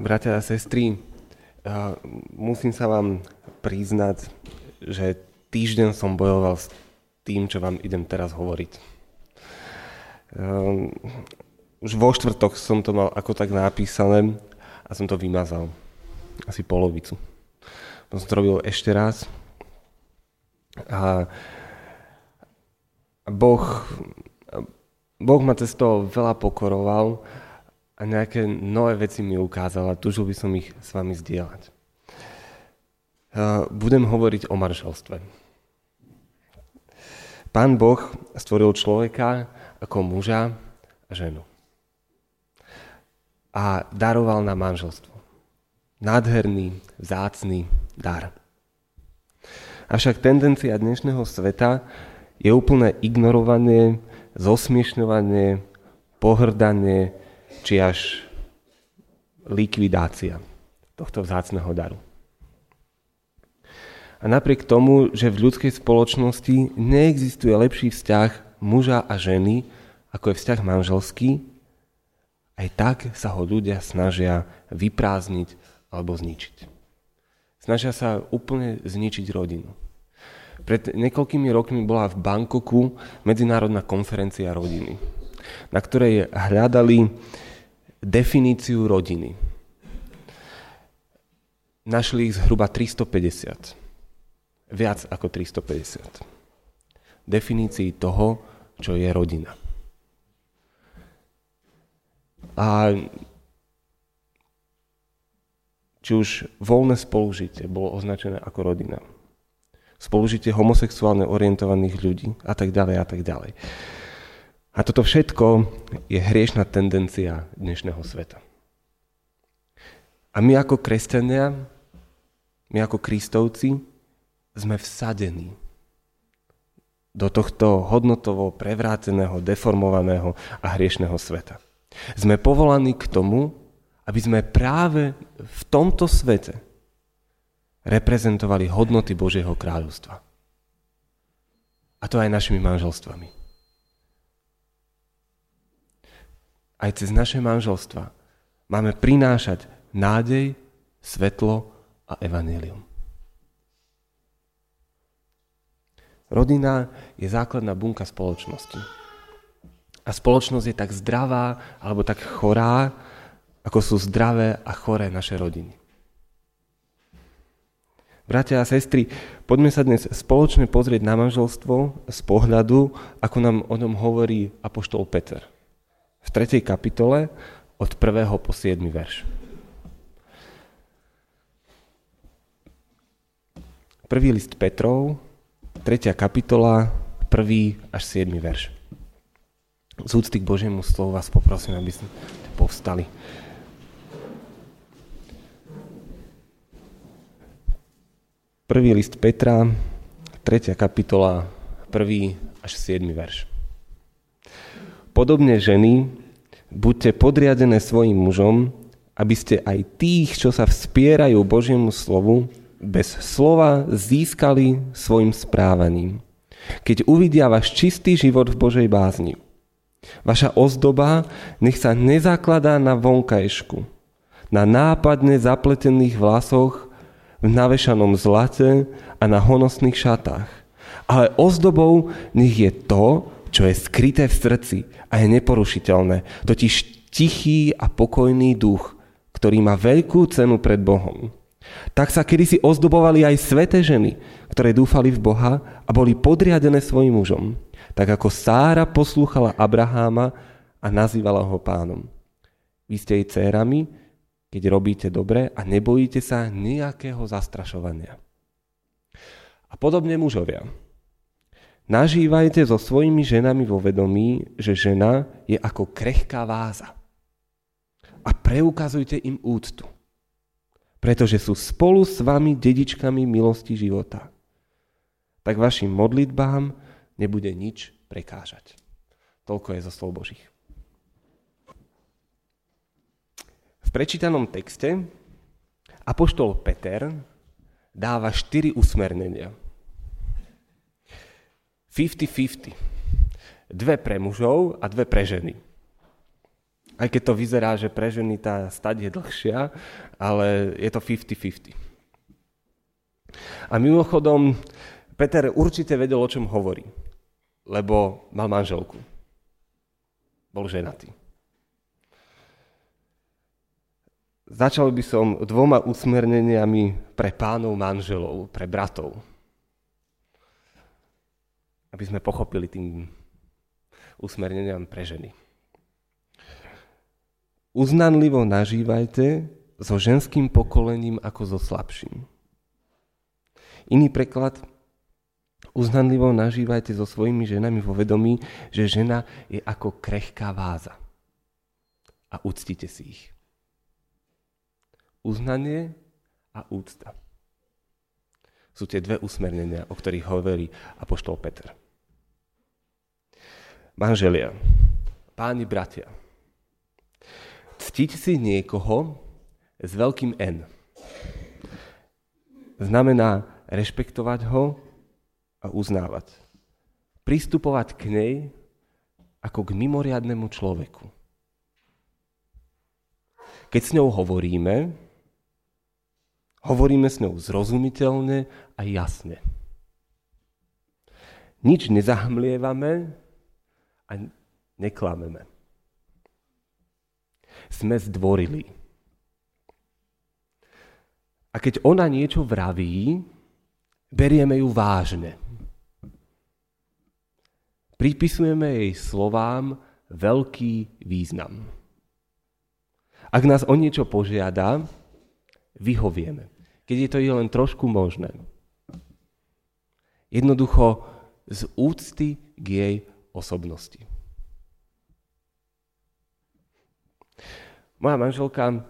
Bratia a sestry, musím sa vám priznať, že týždeň som bojoval s tým, čo vám idem teraz hovoriť. Ehm, už vo štvrtok som to mal ako tak napísané a som to vymazal. Asi polovicu. Potom som to robil ešte raz. A Boh, boh ma cez to veľa pokoroval a nejaké nové veci mi a tužil by som ich s vami zdieľať. Budem hovoriť o manželstve. Pán Boh stvoril človeka ako muža a ženu. A daroval na manželstvo. Nádherný, vzácný dar. Avšak tendencia dnešného sveta je úplné ignorovanie, zosmiešňovanie, pohrdanie, či až likvidácia tohto vzácného daru. A napriek tomu, že v ľudskej spoločnosti neexistuje lepší vzťah muža a ženy, ako je vzťah manželský, aj tak sa ho ľudia snažia vyprázdniť alebo zničiť. Snažia sa úplne zničiť rodinu. Pred niekoľkými rokmi bola v Bangkoku medzinárodná konferencia rodiny, na ktorej hľadali definíciu rodiny. Našli ich zhruba 350. Viac ako 350. Definícií toho, čo je rodina. A či už voľné spolužitie bolo označené ako rodina. Spolužitie homosexuálne orientovaných ľudí a tak ďalej a tak ďalej. A toto všetko je hriešná tendencia dnešného sveta. A my ako kresťania, my ako kristovci sme vsadení do tohto hodnotovo prevráteného, deformovaného a hriešného sveta. Sme povolaní k tomu, aby sme práve v tomto svete reprezentovali hodnoty Božieho kráľovstva. A to aj našimi manželstvami. Aj cez naše manželstva máme prinášať nádej, svetlo a evanílium. Rodina je základná bunka spoločnosti. A spoločnosť je tak zdravá alebo tak chorá, ako sú zdravé a choré naše rodiny. Bratia a sestry, poďme sa dnes spoločne pozrieť na manželstvo z pohľadu, ako nám o ňom hovorí apoštol Peter v 3. kapitole od 1. po 7. verš. Prvý list Petrov, 3. kapitola, 1. až 7. verš. Z úcty k Božiemu slovu vás poprosím, aby ste povstali. Prvý list Petra, 3. kapitola, 1. až 7. verš. Podobne ženy, buďte podriadené svojim mužom, aby ste aj tých, čo sa vspierajú Božiemu slovu, bez slova získali svojim správaním. Keď uvidia váš čistý život v Božej bázni. Vaša ozdoba nech sa nezakladá na vonkajšku, na nápadne zapletených vlasoch, v navešanom zlate a na honosných šatách. Ale ozdobou nech je to, čo je skryté v srdci a je neporušiteľné, totiž tichý a pokojný duch, ktorý má veľkú cenu pred Bohom. Tak sa kedysi ozdobovali aj sveté ženy, ktoré dúfali v Boha a boli podriadené svojim mužom, tak ako Sára poslúchala Abraháma a nazývala ho pánom. Vy ste jej dcérami, keď robíte dobre a nebojíte sa nejakého zastrašovania. A podobne mužovia. Nažívajte so svojimi ženami vo vedomí, že žena je ako krehká váza. A preukazujte im úctu, pretože sú spolu s vami dedičkami milosti života. Tak vašim modlitbám nebude nič prekážať. Toľko je zo slov Božích. V prečítanom texte Apoštol Peter dáva štyri usmernenia 50-50. Dve pre mužov a dve pre ženy. Aj keď to vyzerá, že pre ženy tá stať je dlhšia, ale je to 50-50. A mimochodom, Peter určite vedel, o čom hovorí, lebo mal manželku. Bol ženatý. Začal by som dvoma usmerneniami pre pánov manželov, pre bratov. Aby sme pochopili tým usmerneniam pre ženy. Uznanlivo nažívajte so ženským pokolením ako so slabším. Iný preklad uznanlivo nažívajte so svojimi ženami vo vedomí, že žena je ako krehká váza. A uctite si ich. Uznanie a úcta sú tie dve usmernenia, o ktorých hovorí apoštol Peter. Manželia, páni bratia, ctiť si niekoho s veľkým N. Znamená rešpektovať ho a uznávať. Pristupovať k nej ako k mimoriadnemu človeku. Keď s ňou hovoríme, hovoríme s ňou zrozumiteľne a jasne. Nič nezahmlievame, a neklameme. Sme zdvorili. A keď ona niečo vraví, berieme ju vážne. Pripisujeme jej slovám veľký význam. Ak nás o niečo požiada, vyhovieme, keď je to len trošku možné. Jednoducho z úcty k jej osobnosti. Moja manželka,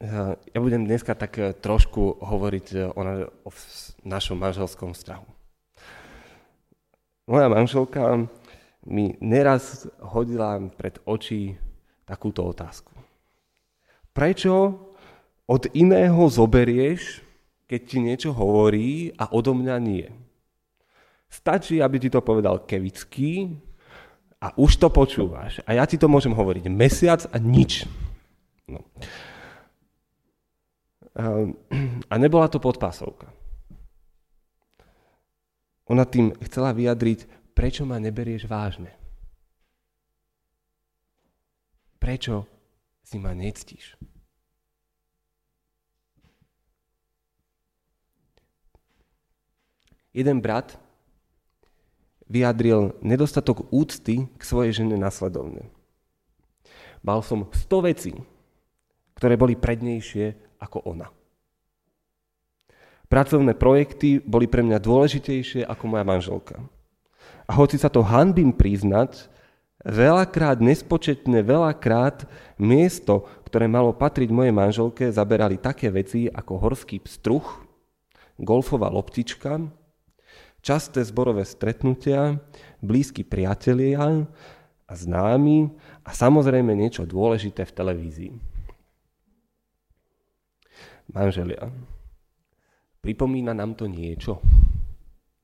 eh, ja budem dneska tak eh, trošku hovoriť eh, o, našom manželskom vzťahu. Moja manželka mi neraz hodila pred oči takúto otázku. Prečo od iného zoberieš, keď ti niečo hovorí a odo mňa nie? Stačí, aby ti to povedal Kevický a už to počúvaš. A ja ti to môžem hovoriť mesiac a nič. No. Ehm, a nebola to podpásovka. Ona tým chcela vyjadriť, prečo ma neberieš vážne. Prečo si ma nectíš? Jeden brat vyjadril nedostatok úcty k svojej žene nasledovne. Mal som 100 vecí, ktoré boli prednejšie ako ona. Pracovné projekty boli pre mňa dôležitejšie ako moja manželka. A hoci sa to hanbím priznať, veľakrát, nespočetne veľakrát miesto, ktoré malo patriť mojej manželke, zaberali také veci ako horský pstruh, golfová loptička, časté zborové stretnutia, blízki priatelia a známi a samozrejme niečo dôležité v televízii. Manželia, pripomína nám to niečo?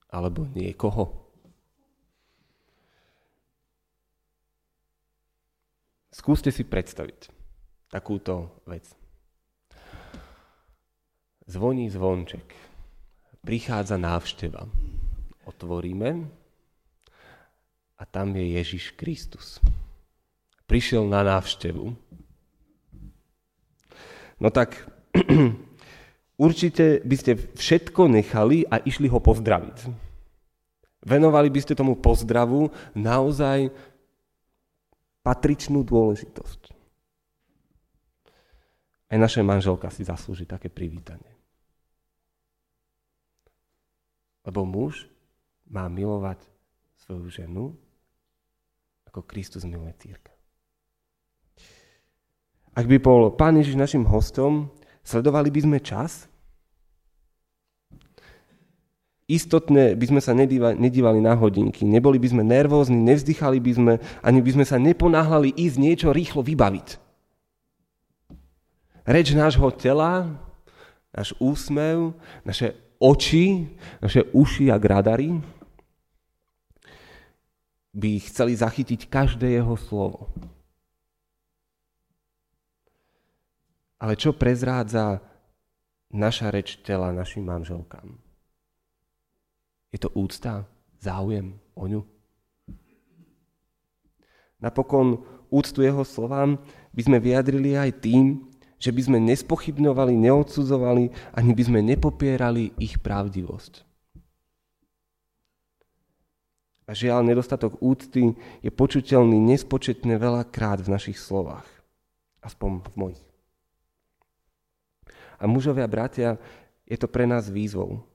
Alebo niekoho? Skúste si predstaviť takúto vec. Zvoní zvonček. Prichádza návšteva otvoríme a tam je Ježiš Kristus. Prišiel na návštevu. No tak určite by ste všetko nechali a išli ho pozdraviť. Venovali by ste tomu pozdravu naozaj patričnú dôležitosť. Aj naša manželka si zaslúži také privítanie. Lebo muž má milovať svoju ženu, ako Kristus miluje církev. Ak by bol Pán Ježiš našim hostom, sledovali by sme čas? Istotne by sme sa nedívali na hodinky, neboli by sme nervózni, nevzdychali by sme, ani by sme sa neponáhľali ísť niečo rýchlo vybaviť. Reč nášho tela, náš úsmev, naše oči, naše uši a gradary by chceli zachytiť každé jeho slovo. Ale čo prezrádza naša reč tela našim manželkám? Je to úcta, záujem o ňu? Napokon úctu jeho slovám by sme vyjadrili aj tým, že by sme nespochybňovali, neodsudzovali, ani by sme nepopierali ich pravdivosť. A žiaľ, nedostatok úcty je počuteľný nespočetne veľakrát v našich slovách. Aspoň v mojich. A mužovia, bratia, je to pre nás výzvou.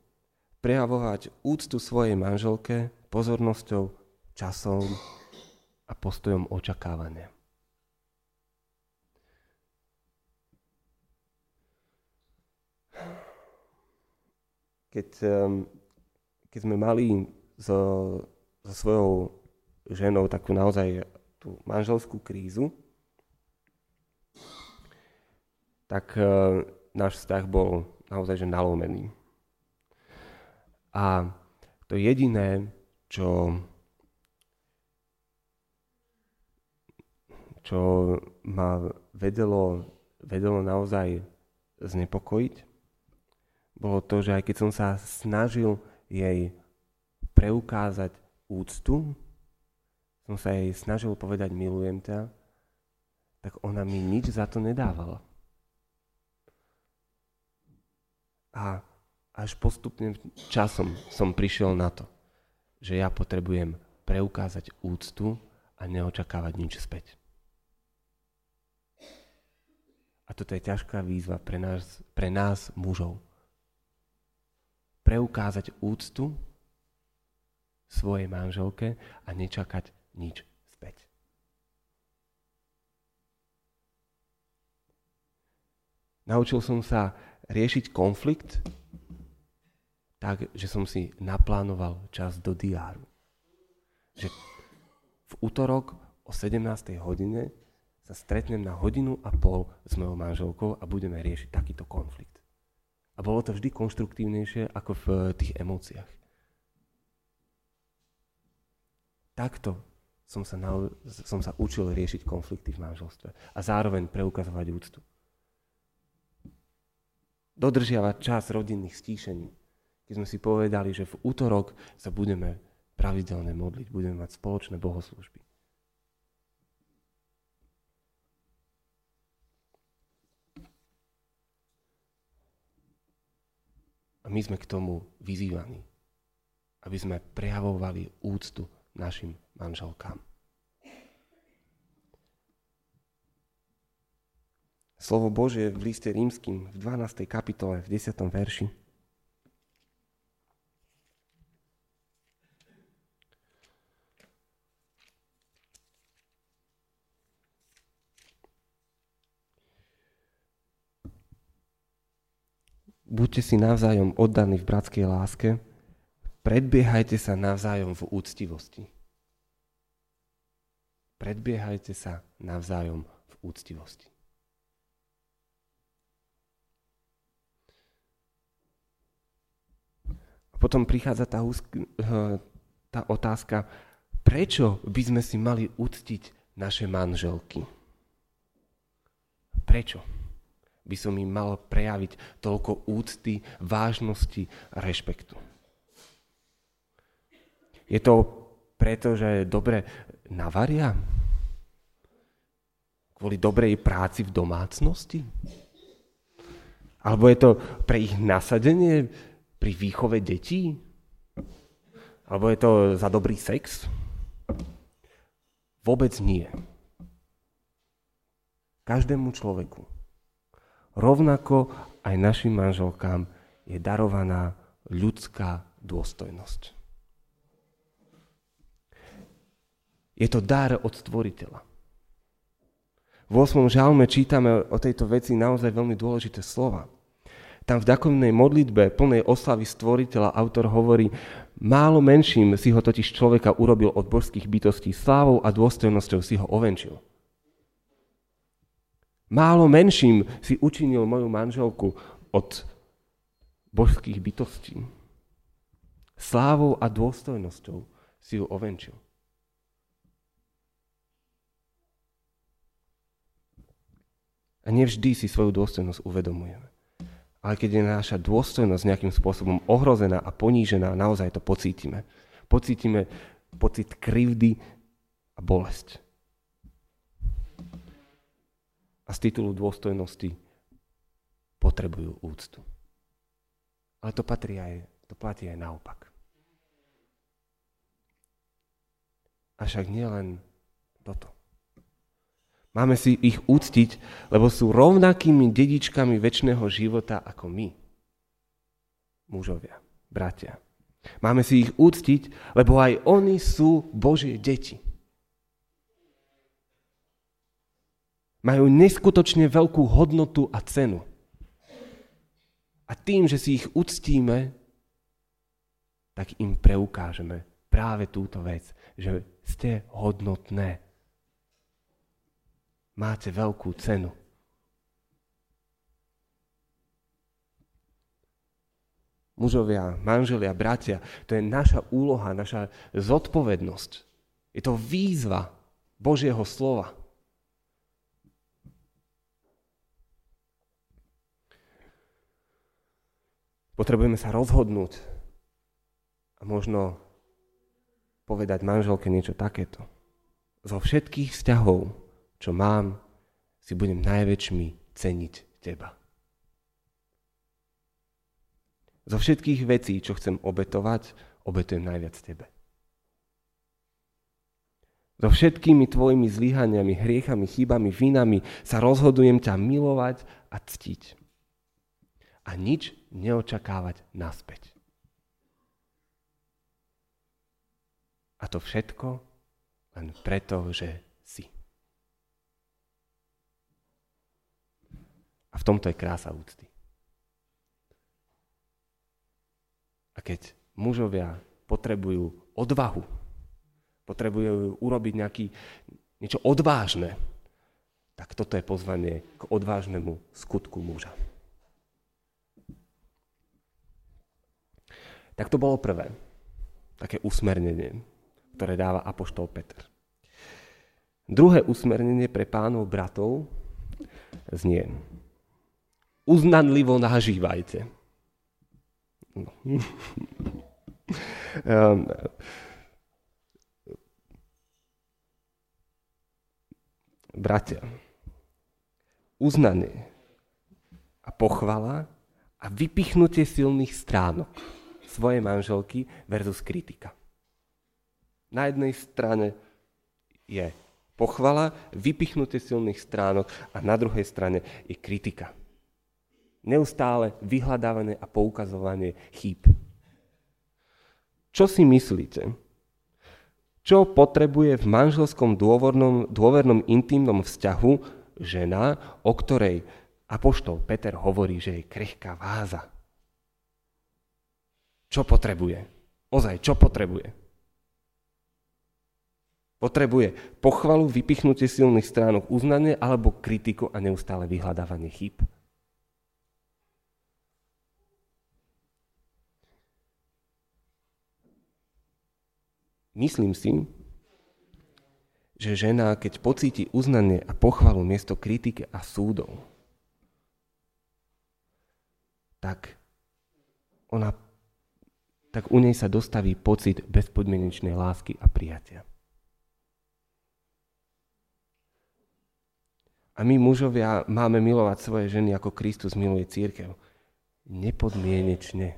Prejavovať úctu svojej manželke pozornosťou, časom a postojom očakávania. Keď, ehm, keď sme mali so, so svojou ženou takú naozaj tú manželskú krízu, tak uh, náš vzťah bol naozaj že nalomený. A to jediné, čo, čo ma vedelo, vedelo naozaj znepokojiť, bolo to, že aj keď som sa snažil jej preukázať úctu, som sa jej snažil povedať milujem ťa, tak ona mi nič za to nedávala. A až postupným časom som prišiel na to, že ja potrebujem preukázať úctu a neočakávať nič späť. A toto je ťažká výzva pre nás, pre nás mužov. Preukázať úctu svojej manželke a nečakať nič späť. Naučil som sa riešiť konflikt tak, že som si naplánoval čas do diáru. Že v útorok o 17. hodine sa stretnem na hodinu a pol s mojou manželkou a budeme riešiť takýto konflikt. A bolo to vždy konštruktívnejšie ako v tých emóciách. Takto som sa, na, som sa učil riešiť konflikty v manželstve a zároveň preukazovať úctu dodržiavať čas rodinných stíšení. Keď sme si povedali, že v útorok sa budeme pravidelne modliť, budeme mať spoločné bohoslužby. A my sme k tomu vyzývaní, aby sme prejavovali úctu našim manželkám. Slovo Božie v liste rímským v 12. kapitole v 10. verši. Buďte si navzájom oddaní v bratskej láske, predbiehajte sa navzájom v úctivosti. Predbiehajte sa navzájom v úctivosti. potom prichádza tá, eh, tá otázka, prečo by sme si mali uctiť naše manželky? Prečo by som im mal prejaviť toľko úcty, vážnosti a rešpektu? Je to preto, že dobre navaria? Kvôli dobrej práci v domácnosti? Alebo je to pre ich nasadenie pri výchove detí? Alebo je to za dobrý sex? Vôbec nie. Každému človeku, rovnako aj našim manželkám, je darovaná ľudská dôstojnosť. Je to dar od stvoriteľa. V 8. žalme čítame o tejto veci naozaj veľmi dôležité slova. Tam v dakovnej modlitbe plnej oslavy stvoriteľa autor hovorí, málo menším si ho totiž človeka urobil od božských bytostí, slávou a dôstojnosťou si ho ovenčil. Málo menším si učinil moju manželku od božských bytostí. Slávou a dôstojnosťou si ju ovenčil. A nevždy si svoju dôstojnosť uvedomujeme. Ale keď je naša dôstojnosť nejakým spôsobom ohrozená a ponížená, naozaj to pocítime. Pocítime pocit krivdy a bolesť. A z titulu dôstojnosti potrebujú úctu. Ale to, patrí aj, to platí aj naopak. Avšak nielen toto. Máme si ich úctiť, lebo sú rovnakými dedičkami väčšného života ako my. Mužovia, bratia. Máme si ich úctiť, lebo aj oni sú Božie deti. Majú neskutočne veľkú hodnotu a cenu. A tým, že si ich uctíme, tak im preukážeme práve túto vec, že ste hodnotné máte veľkú cenu. Mužovia, manželia, bratia, to je naša úloha, naša zodpovednosť. Je to výzva Božieho slova. Potrebujeme sa rozhodnúť a možno povedať manželke niečo takéto. Zo všetkých vzťahov čo mám, si budem najväčšmi ceniť teba. Zo všetkých vecí, čo chcem obetovať, obetujem najviac tebe. So všetkými tvojimi zlyhaniami, hriechami, chybami, vinami sa rozhodujem ťa milovať a ctiť. A nič neočakávať naspäť. A to všetko len preto, že A v tomto je krása úcty. A keď mužovia potrebujú odvahu, potrebujú urobiť nejaký, niečo odvážne, tak toto je pozvanie k odvážnemu skutku muža. Tak to bolo prvé, také usmernenie, ktoré dáva Apoštol Peter. Druhé usmernenie pre pánov bratov znie, uznanlivo nažívajte. Um, bratia, uznanie a pochvala a vypichnutie silných stránok svojej manželky versus kritika. Na jednej strane je pochvala, vypichnutie silných stránok a na druhej strane je kritika. Neustále vyhľadávanie a poukazovanie chýb. Čo si myslíte? Čo potrebuje v manželskom dôvernom, dôvernom intimnom vzťahu žena, o ktorej apoštol Peter hovorí, že je krehká váza? Čo potrebuje? Ozaj, čo potrebuje? Potrebuje pochvalu, vypichnutie silných stránok, uznanie alebo kritiku a neustále vyhľadávanie chýb. Myslím si, že žena, keď pocíti uznanie a pochvalu miesto kritiky a súdov, tak ona tak u nej sa dostaví pocit bezpodmienečnej lásky a prijatia. A my mužovia máme milovať svoje ženy ako Kristus miluje církev. Nepodmienečne.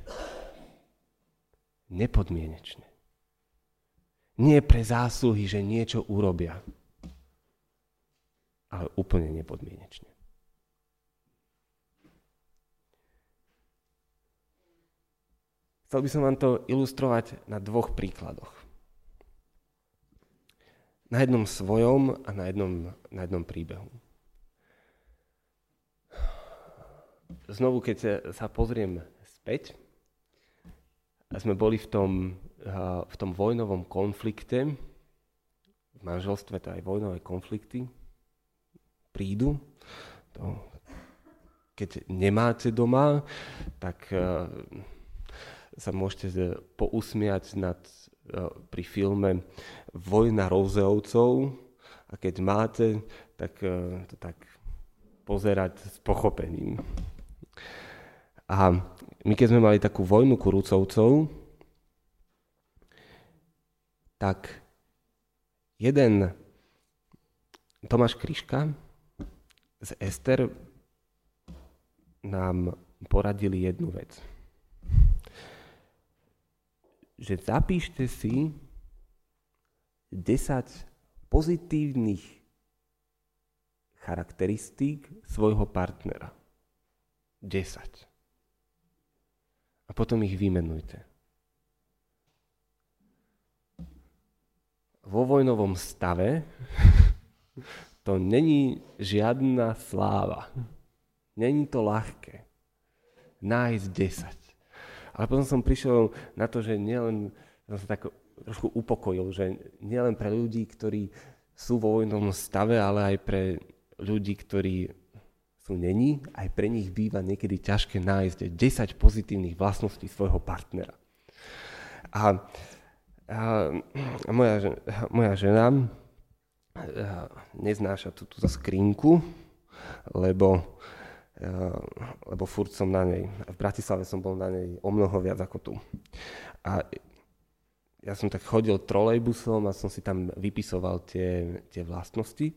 Nepodmienečne. Nie pre zásluhy, že niečo urobia, ale úplne nepodmienečne. Chcel by som vám to ilustrovať na dvoch príkladoch. Na jednom svojom a na jednom, na jednom príbehu. Znovu, keď sa pozriem späť, sme boli v tom v tom vojnovom konflikte, v manželstve to aj vojnové konflikty prídu. To, keď nemáte doma, tak uh, sa môžete pousmiať nad, pri filme Vojna rozeovcov a keď máte, tak uh, to tak pozerať s pochopením. A my keď sme mali takú vojnu kurucovcov, tak jeden Tomáš Kryška z Ester nám poradili jednu vec. Že zapíšte si 10 pozitívnych charakteristík svojho partnera. 10. A potom ich vymenujte. Vo vojnovom stave to není žiadna sláva. Není to ľahké. Nájsť 10. Ale potom som prišiel na to, že nielen, som sa tak trošku upokojil, že nielen pre ľudí, ktorí sú vo vojnovom stave, ale aj pre ľudí, ktorí sú není, aj pre nich býva niekedy ťažké nájsť 10 pozitívnych vlastností svojho partnera. A a moja, moja žena neznáša túto skrinku, lebo, lebo furt som na nej. V Bratislave som bol na nej o mnoho viac ako tu. A ja som tak chodil trolejbusom a som si tam vypisoval tie, tie vlastnosti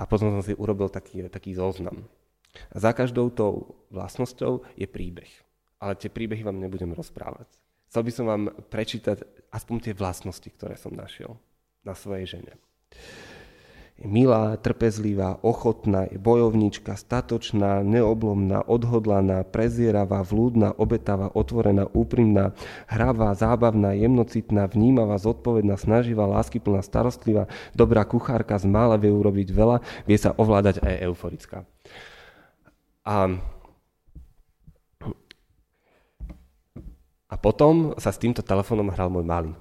a potom som si urobil taký, taký zoznam. A za každou tou vlastnosťou je príbeh. Ale tie príbehy vám nebudem rozprávať. Chcel by som vám prečítať aspoň tie vlastnosti, ktoré som našiel na svojej žene. Je milá, trpezlivá, ochotná, je bojovníčka, statočná, neoblomná, odhodlaná, prezieravá, vlúdna, obetavá, otvorená, úprimná, hravá, zábavná, jemnocitná, vnímavá, zodpovedná, snaživá, láskyplná, starostlivá, dobrá kuchárka, z mála vie urobiť veľa, vie sa ovládať aj euforická. A A potom sa s týmto telefónom hral môj malý.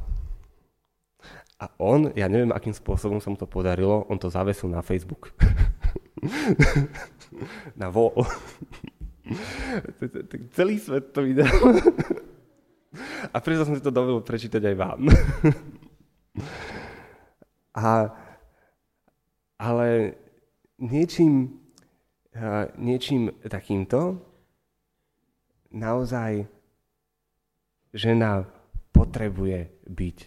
A on, ja neviem, akým spôsobom sa mu to podarilo, on to zavesil na Facebook. na wall. Celý svet to videl. A preto som si to dovolil prečítať aj vám. A, ale niečím, niečím takýmto naozaj žena potrebuje byť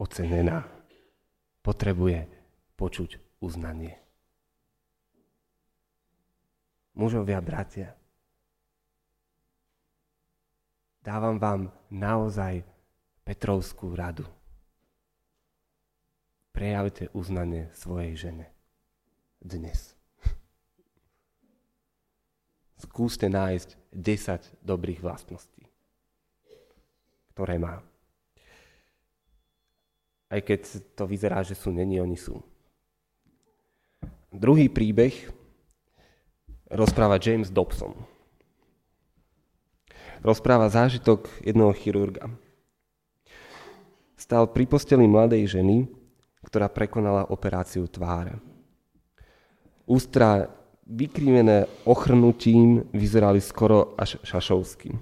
ocenená. Potrebuje počuť uznanie. Mužovia, bratia, dávam vám naozaj Petrovskú radu. Prejavte uznanie svojej žene. Dnes. Skúste nájsť 10 dobrých vlastností ktoré má. Aj keď to vyzerá, že sú není, oni sú. Druhý príbeh rozpráva James Dobson. Rozpráva zážitok jednoho chirurga. Stal pri posteli mladej ženy, ktorá prekonala operáciu tváre. Ústra vykrivené ochrnutím vyzerali skoro až šašovsky.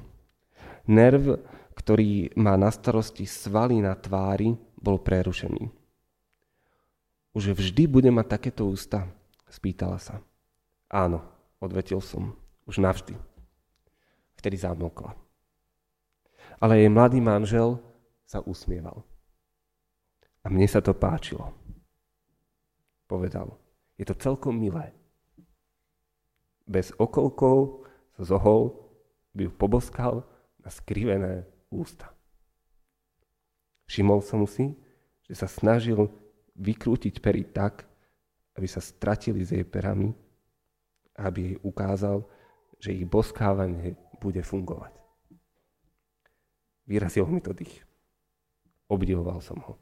Nerv ktorý má na starosti svaly na tvári, bol prerušený. Už vždy bude mať takéto ústa? Spýtala sa. Áno, odvetil som. Už navždy. Vtedy zamlkla. Ale jej mladý manžel sa usmieval. A mne sa to páčilo. Povedal, je to celkom milé. Bez okolkov sa zohol, by ju poboskal na skrivené ústa. Všimol som si, že sa snažil vykrútiť pery tak, aby sa stratili z jej perami, aby jej ukázal, že ich boskávanie bude fungovať. Vyrazil mi to dých. Obdivoval som ho.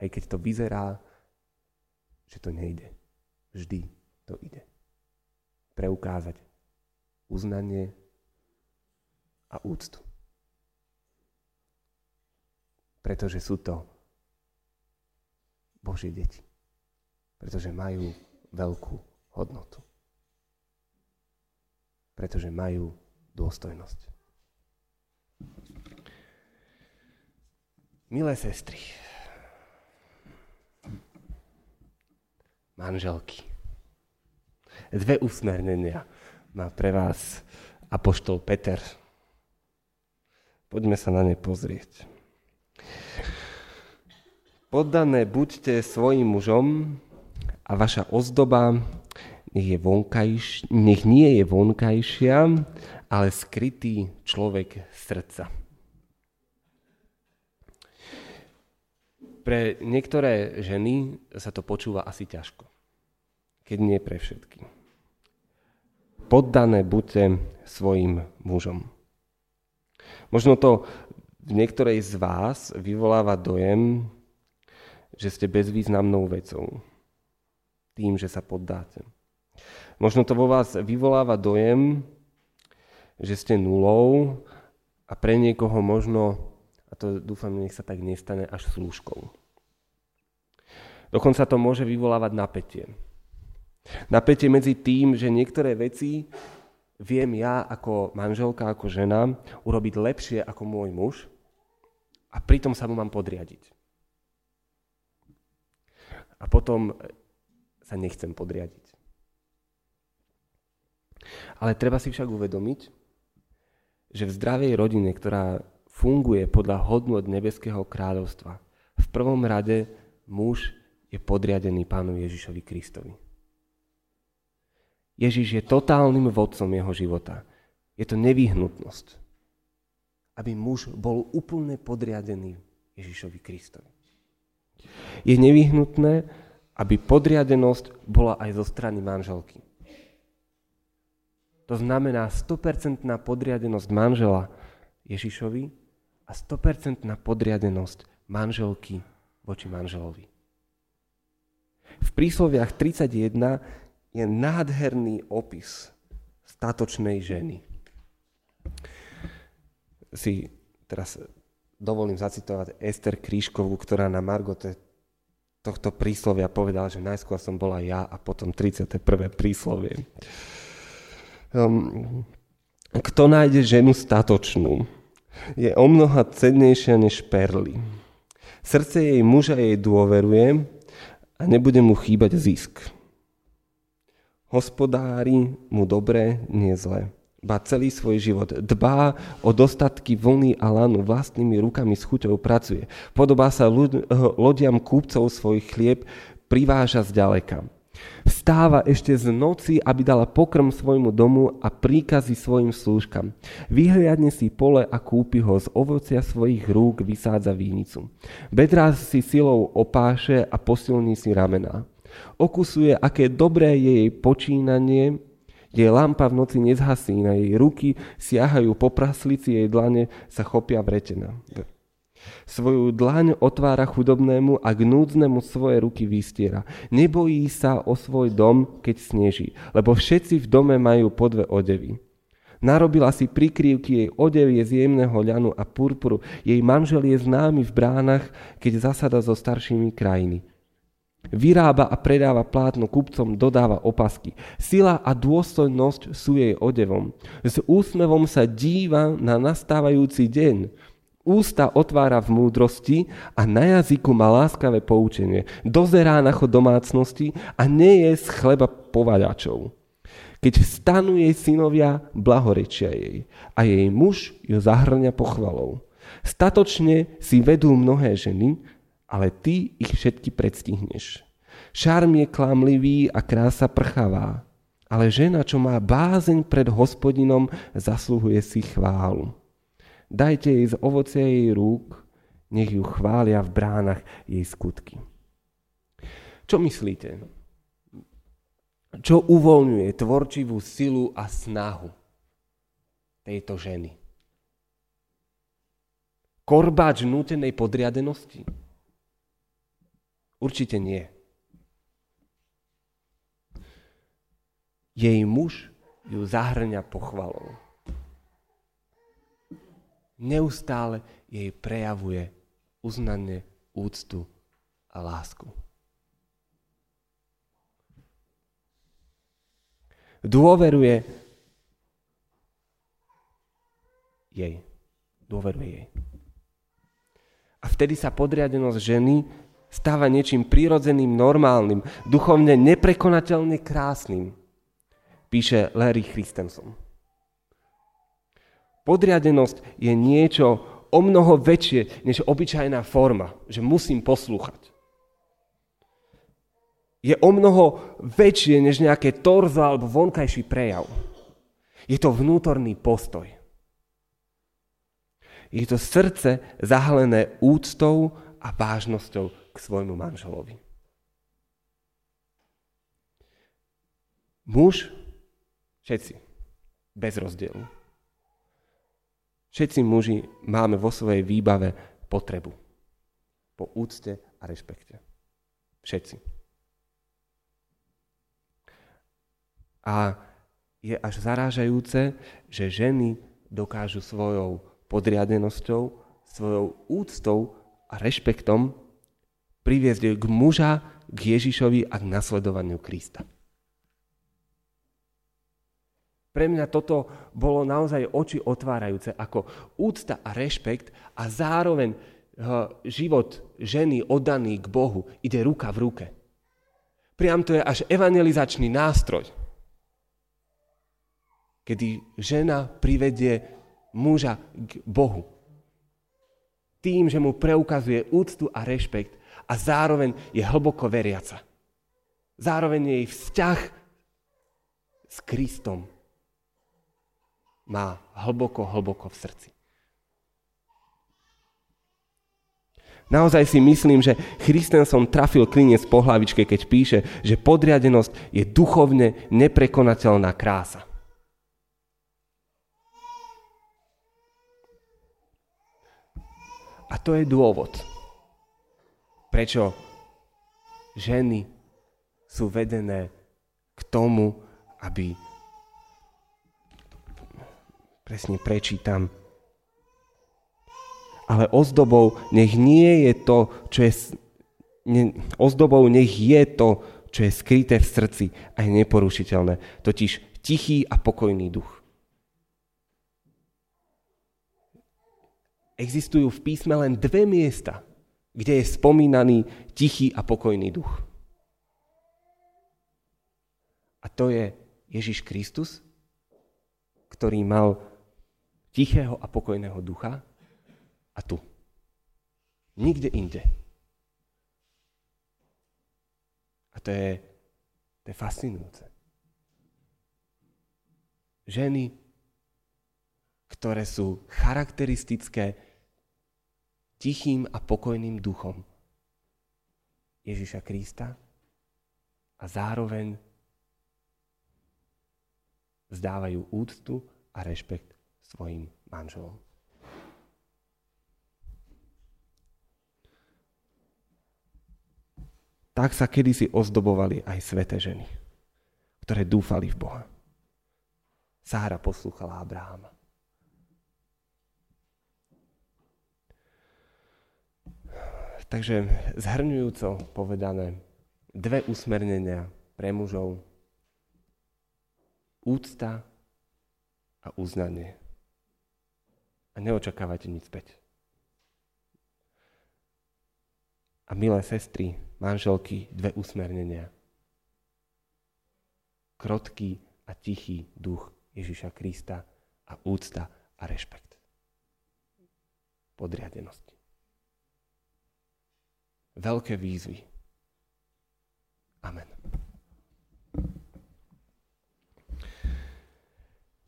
Aj keď to vyzerá, že to nejde. Vždy to ide. Preukázať uznanie a úctu. Pretože sú to Božie deti. Pretože majú veľkú hodnotu. Pretože majú dôstojnosť. Milé sestry, manželky, Dve usmernenia má pre vás apoštol Peter. Poďme sa na ne pozrieť. Poddané buďte svojim mužom a vaša ozdoba nech, je vonkajš, nech nie je vonkajšia, ale skrytý človek srdca. Pre niektoré ženy sa to počúva asi ťažko, keď nie pre všetky. Poddané buďte svojim mužom. Možno to v niektorej z vás vyvoláva dojem, že ste bezvýznamnou vecou. Tým, že sa poddáte. Možno to vo vás vyvoláva dojem, že ste nulou a pre niekoho možno, a to dúfam, nech sa tak nestane, až slúžkou. Dokonca to môže vyvolávať napätie. Napätie medzi tým, že niektoré veci viem ja ako manželka, ako žena urobiť lepšie ako môj muž a pritom sa mu mám podriadiť. A potom sa nechcem podriadiť. Ale treba si však uvedomiť, že v zdravej rodine, ktorá funguje podľa hodnot nebeského kráľovstva, v prvom rade muž je podriadený pánu Ježišovi Kristovi. Ježiš je totálnym vodcom jeho života. Je to nevyhnutnosť, aby muž bol úplne podriadený Ježišovi Kristovi. Je nevyhnutné, aby podriadenosť bola aj zo strany manželky. To znamená 100% podriadenosť manžela Ježišovi a 100% podriadenosť manželky voči manželovi. V prísloviach 31 je nádherný opis statočnej ženy. Si teraz dovolím zacitovať Ester Kríškovú, ktorá na Margote tohto príslovia povedala, že najskôr som bola ja a potom 31. príslovie. Um, kto nájde ženu statočnú, je o mnoha cennejšia než perly. Srdce jej muža jej dôveruje a nebude mu chýbať zisk. Hospodári mu dobre, nie zle. Ba celý svoj život dbá o dostatky vlny a lanu, vlastnými rukami s chuťou pracuje. Podobá sa lodiam kúpcov svoj chlieb, priváža zďaleka. Vstáva ešte z noci, aby dala pokrm svojmu domu a príkazy svojim slúžkam. Vyhliadne si pole a kúpi ho, z ovocia svojich rúk vysádza vínicu. Bedrá si silou opáše a posilní si ramená. Okusuje, aké dobré je jej počínanie, jej lampa v noci nezhasí, na jej ruky siahajú po praslici, jej dlane sa chopia vretena. Svoju dlaň otvára chudobnému a k núdznemu svoje ruky vystiera. Nebojí sa o svoj dom, keď sneží, lebo všetci v dome majú po dve odevy. Narobila si prikrývky, jej odev je z jemného ľanu a purpuru. Jej manžel je známy v bránach, keď zasada so staršími krajiny. Vyrába a predáva plátno kupcom, dodáva opasky. Sila a dôstojnosť sú jej odevom. S úsmevom sa díva na nastávajúci deň. Ústa otvára v múdrosti a na jazyku má láskavé poučenie. Dozerá na chod domácnosti a nie je z chleba povaľačov. Keď vstanú jej synovia, blahorečia jej a jej muž ju zahrňa pochvalou. Statočne si vedú mnohé ženy, ale ty ich všetky predstihneš. Šarm je klamlivý a krása prchavá, ale žena, čo má bázeň pred hospodinom, zasluhuje si chválu. Dajte jej z ovocia jej rúk, nech ju chvália v bránach jej skutky. Čo myslíte? Čo uvoľňuje tvorčivú silu a snahu tejto ženy? Korbáč nútenej podriadenosti? Určite nie. Jej muž ju zahrňa pochvalou neustále jej prejavuje uznanie, úctu a lásku. Dôveruje jej. Dôveruje jej. A vtedy sa podriadenosť ženy stáva niečím prirodzeným, normálnym, duchovne neprekonateľne krásnym. Píše Larry Christensen. Podriadenosť je niečo o mnoho väčšie než obyčajná forma, že musím poslúchať. Je o mnoho väčšie než nejaké torzo alebo vonkajší prejav. Je to vnútorný postoj. Je to srdce zahalené úctou a vážnosťou k svojmu manželovi. Muž, všetci, bez rozdielu. Všetci muži máme vo svojej výbave potrebu po úcte a rešpekte. Všetci. A je až zarážajúce, že ženy dokážu svojou podriadenosťou, svojou úctou a rešpektom priviesť k muža, k Ježišovi a k nasledovaniu Krista. Pre mňa toto bolo naozaj oči otvárajúce, ako úcta a rešpekt a zároveň eh, život ženy oddaný k Bohu ide ruka v ruke. Priam to je až evangelizačný nástroj, kedy žena privedie muža k Bohu. Tým, že mu preukazuje úctu a rešpekt a zároveň je hlboko veriaca. Zároveň jej vzťah s Kristom má hlboko, hlboko v srdci. Naozaj si myslím, že Christensen trafil klinec po hlavičke, keď píše, že podriadenosť je duchovne neprekonateľná krása. A to je dôvod, prečo ženy sú vedené k tomu, aby Presne prečítam. Ale ozdobou nech nie je to, čo je... Ne, ozdobou nech je to, čo je skryté v srdci a je neporušiteľné, totiž tichý a pokojný duch. Existujú v písme len dve miesta, kde je spomínaný tichý a pokojný duch. A to je Ježiš Kristus, ktorý mal tichého a pokojného ducha a tu. Nikde inde. A to je, to je fascinujúce. Ženy, ktoré sú charakteristické tichým a pokojným duchom Ježiša Krista a zároveň vzdávajú úctu a rešpekt svojim manželom. Tak sa kedysi ozdobovali aj sveté ženy, ktoré dúfali v Boha. Sára poslúchala Abrahama. Takže zhrňujúco povedané, dve usmernenia pre mužov. Úcta a uznanie a neočakávajte nič späť. A milé sestry, manželky, dve usmernenia. Krotký a tichý duch Ježiša Krista a úcta a rešpekt. Podriadenosť. Veľké výzvy. Amen.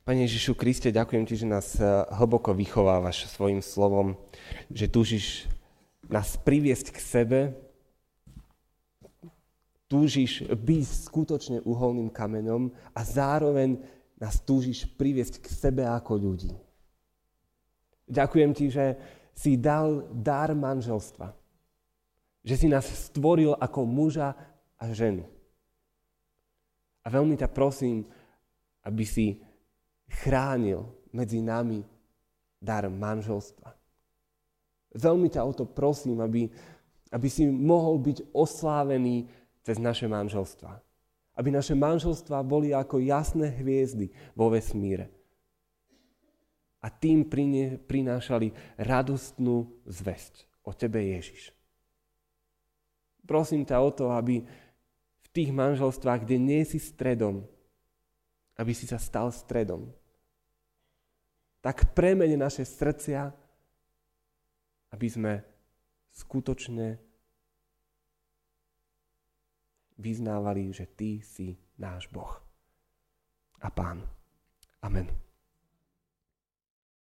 Pane Ježišu Kriste, ďakujem Ti, že nás eh, hlboko vychovávaš svojim slovom, že túžiš nás priviesť k sebe, túžiš byť skutočne uholným kameňom a zároveň nás túžiš priviesť k sebe ako ľudí. Ďakujem Ti, že si dal dar manželstva. Že si nás stvoril ako muža a ženu. A veľmi ťa prosím, aby si chránil medzi nami dar manželstva. Veľmi ťa o to prosím, aby, aby si mohol byť oslávený cez naše manželstva. Aby naše manželstva boli ako jasné hviezdy vo vesmíre. A tým prinášali radostnú zväzť o Tebe, Ježiš. Prosím ťa o to, aby v tých manželstvách, kde nie si stredom, aby si sa stal stredom. Tak premene naše srdcia, aby sme skutočne vyznávali, že Ty si náš Boh a Pán. Amen.